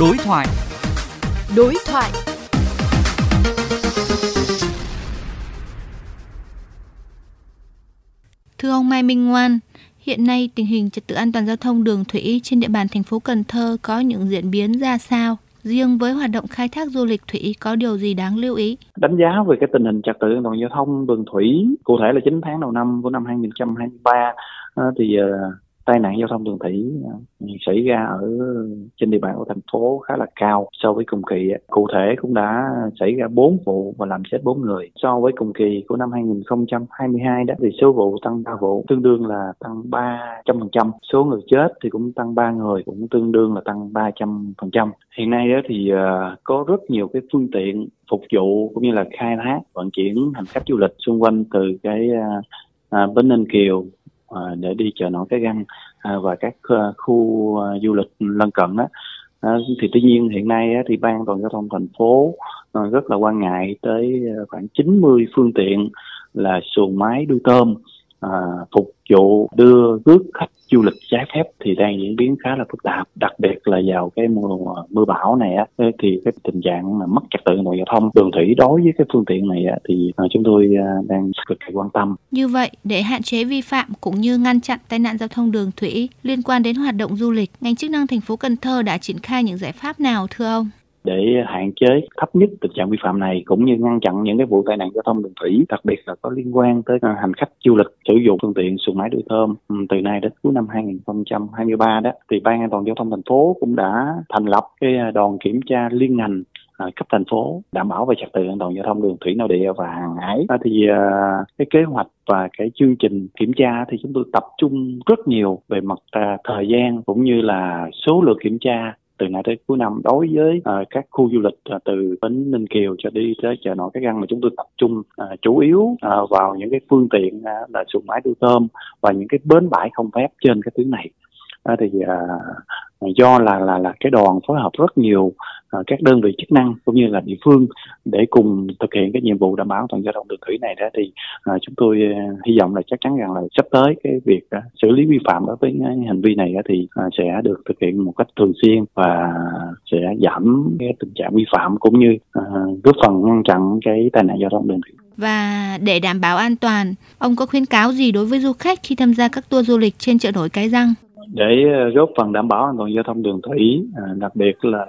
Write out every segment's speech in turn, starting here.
Đối thoại. Đối thoại. Thưa ông Mai Minh Ngoan, hiện nay tình hình trật tự an toàn giao thông đường thủy trên địa bàn thành phố Cần Thơ có những diễn biến ra sao? Riêng với hoạt động khai thác du lịch thủy có điều gì đáng lưu ý? Đánh giá về cái tình hình trật tự an toàn giao thông đường thủy, cụ thể là 9 tháng đầu năm của năm 2023 thì ờ, tai nạn giao thông đường thủy ờ, xảy ra ở trên địa bàn của thành phố khá là cao so với cùng kỳ. Cụ thể cũng đã xảy ra 4 vụ và làm chết 4 người. So với cùng kỳ của năm 2022 đó thì số vụ tăng 3 vụ, tương đương là tăng 300%. Số người chết thì cũng tăng 3 người, cũng tương đương là tăng 300%. Hiện nay đó thì ờ, có rất nhiều cái phương tiện phục vụ cũng như là khai thác vận chuyển hành khách du lịch xung quanh từ cái à, bến Ninh Kiều À, để đi chợ nổi cái găng à, và các à, khu du lịch lân cận đó thì tuy nhiên hiện nay thì ban toàn giao thông thành phố rất là quan ngại tới khoảng 90 phương tiện là xuồng máy đuôi tôm phục vụ đưa rước khách du lịch trái phép thì đang diễn biến khá là phức tạp đặc biệt là vào cái mùa mưa bão này á thì cái tình trạng mà mất trật tự ngoài giao thông đường thủy đối với cái phương tiện này á, thì à, chúng tôi à, đang cực kỳ quan tâm. Như vậy để hạn chế vi phạm cũng như ngăn chặn tai nạn giao thông đường thủy liên quan đến hoạt động du lịch ngành chức năng thành phố Cần Thơ đã triển khai những giải pháp nào thưa ông? Để hạn chế thấp nhất tình trạng vi phạm này cũng như ngăn chặn những cái vụ tai nạn giao thông đường thủy đặc biệt là có liên quan tới à, hành khách du lịch sử dụng phương tiện xuồng máy đuôi thơm ừ, từ nay đến cuối năm 2023 đó thì ban an toàn giao thông thành phố cũng đã thành lập cái à, đoàn kiểm tra liên ngành à, cấp thành phố đảm bảo về trật tự an toàn giao thông đường thủy nội địa và hàng hải. À, thì cái kế hoạch và cái chương trình kiểm tra thì chúng tôi tập trung rất nhiều về mặt thời gian cũng như là số lượng kiểm tra từ nay tới cuối năm đối với uh, các khu du lịch uh, từ bến Ninh Kiều cho đi tới chợ nổi cái găng mà chúng tôi tập trung uh, chủ yếu uh, vào những cái phương tiện uh, là xuồng máy đu tôm và những cái bến bãi không phép trên cái tuyến này. Uh, thì uh, do là là là cái đoàn phối hợp rất nhiều các đơn vị chức năng cũng như là địa phương để cùng thực hiện cái nhiệm vụ đảm bảo toàn giao thông đường thủy này đó thì uh, chúng tôi uh, hy vọng là chắc chắn rằng là sắp tới cái việc uh, xử lý vi phạm đối với cái hành vi này uh, thì uh, sẽ được thực hiện một cách thường xuyên và sẽ giảm cái tình trạng vi phạm cũng như uh, góp phần ngăn chặn cái tai nạn giao thông đường thủy. Và để đảm bảo an toàn, ông có khuyến cáo gì đối với du khách khi tham gia các tour du lịch trên chợ nổi Cái Răng? Để góp phần đảm bảo an toàn giao thông đường thủy, đặc biệt là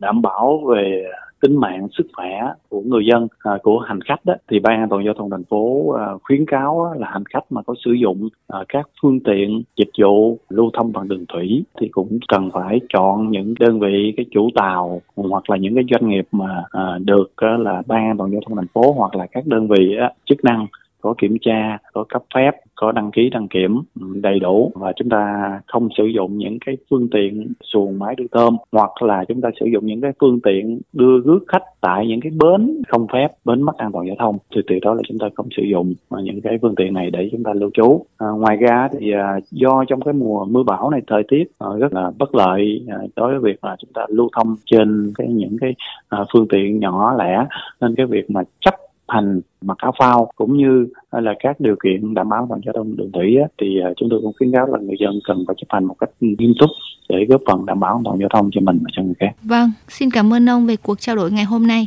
đảm bảo về tính mạng sức khỏe của người dân à, của hành khách đó thì ban an toàn giao thông thành phố à, khuyến cáo là hành khách mà có sử dụng à, các phương tiện dịch vụ lưu thông bằng đường thủy thì cũng cần phải chọn những đơn vị cái chủ tàu hoặc là những cái doanh nghiệp mà à, được à, là ban an toàn giao thông thành phố hoặc là các đơn vị á, chức năng có kiểm tra có cấp phép có đăng ký đăng kiểm đầy đủ và chúng ta không sử dụng những cái phương tiện xuồng máy đưa tôm hoặc là chúng ta sử dụng những cái phương tiện đưa rước khách tại những cái bến không phép bến mất an toàn giao thông thì từ đó là chúng ta không sử dụng những cái phương tiện này để chúng ta lưu trú. À, ngoài ra thì à, do trong cái mùa mưa bão này thời tiết à, rất là bất lợi à, đối với việc là chúng ta lưu thông trên cái những cái à, phương tiện nhỏ lẻ nên cái việc mà chấp hành mặc áo phao cũng như là các điều kiện đảm bảo an toàn giao thông đường thủy thì à, chúng tôi cũng khuyến cáo là người dân cần phải chấp hành một cách nghiêm túc để góp phần đảm bảo an toàn giao thông cho mình và cho người khác. Vâng, xin cảm ơn ông về cuộc trao đổi ngày hôm nay.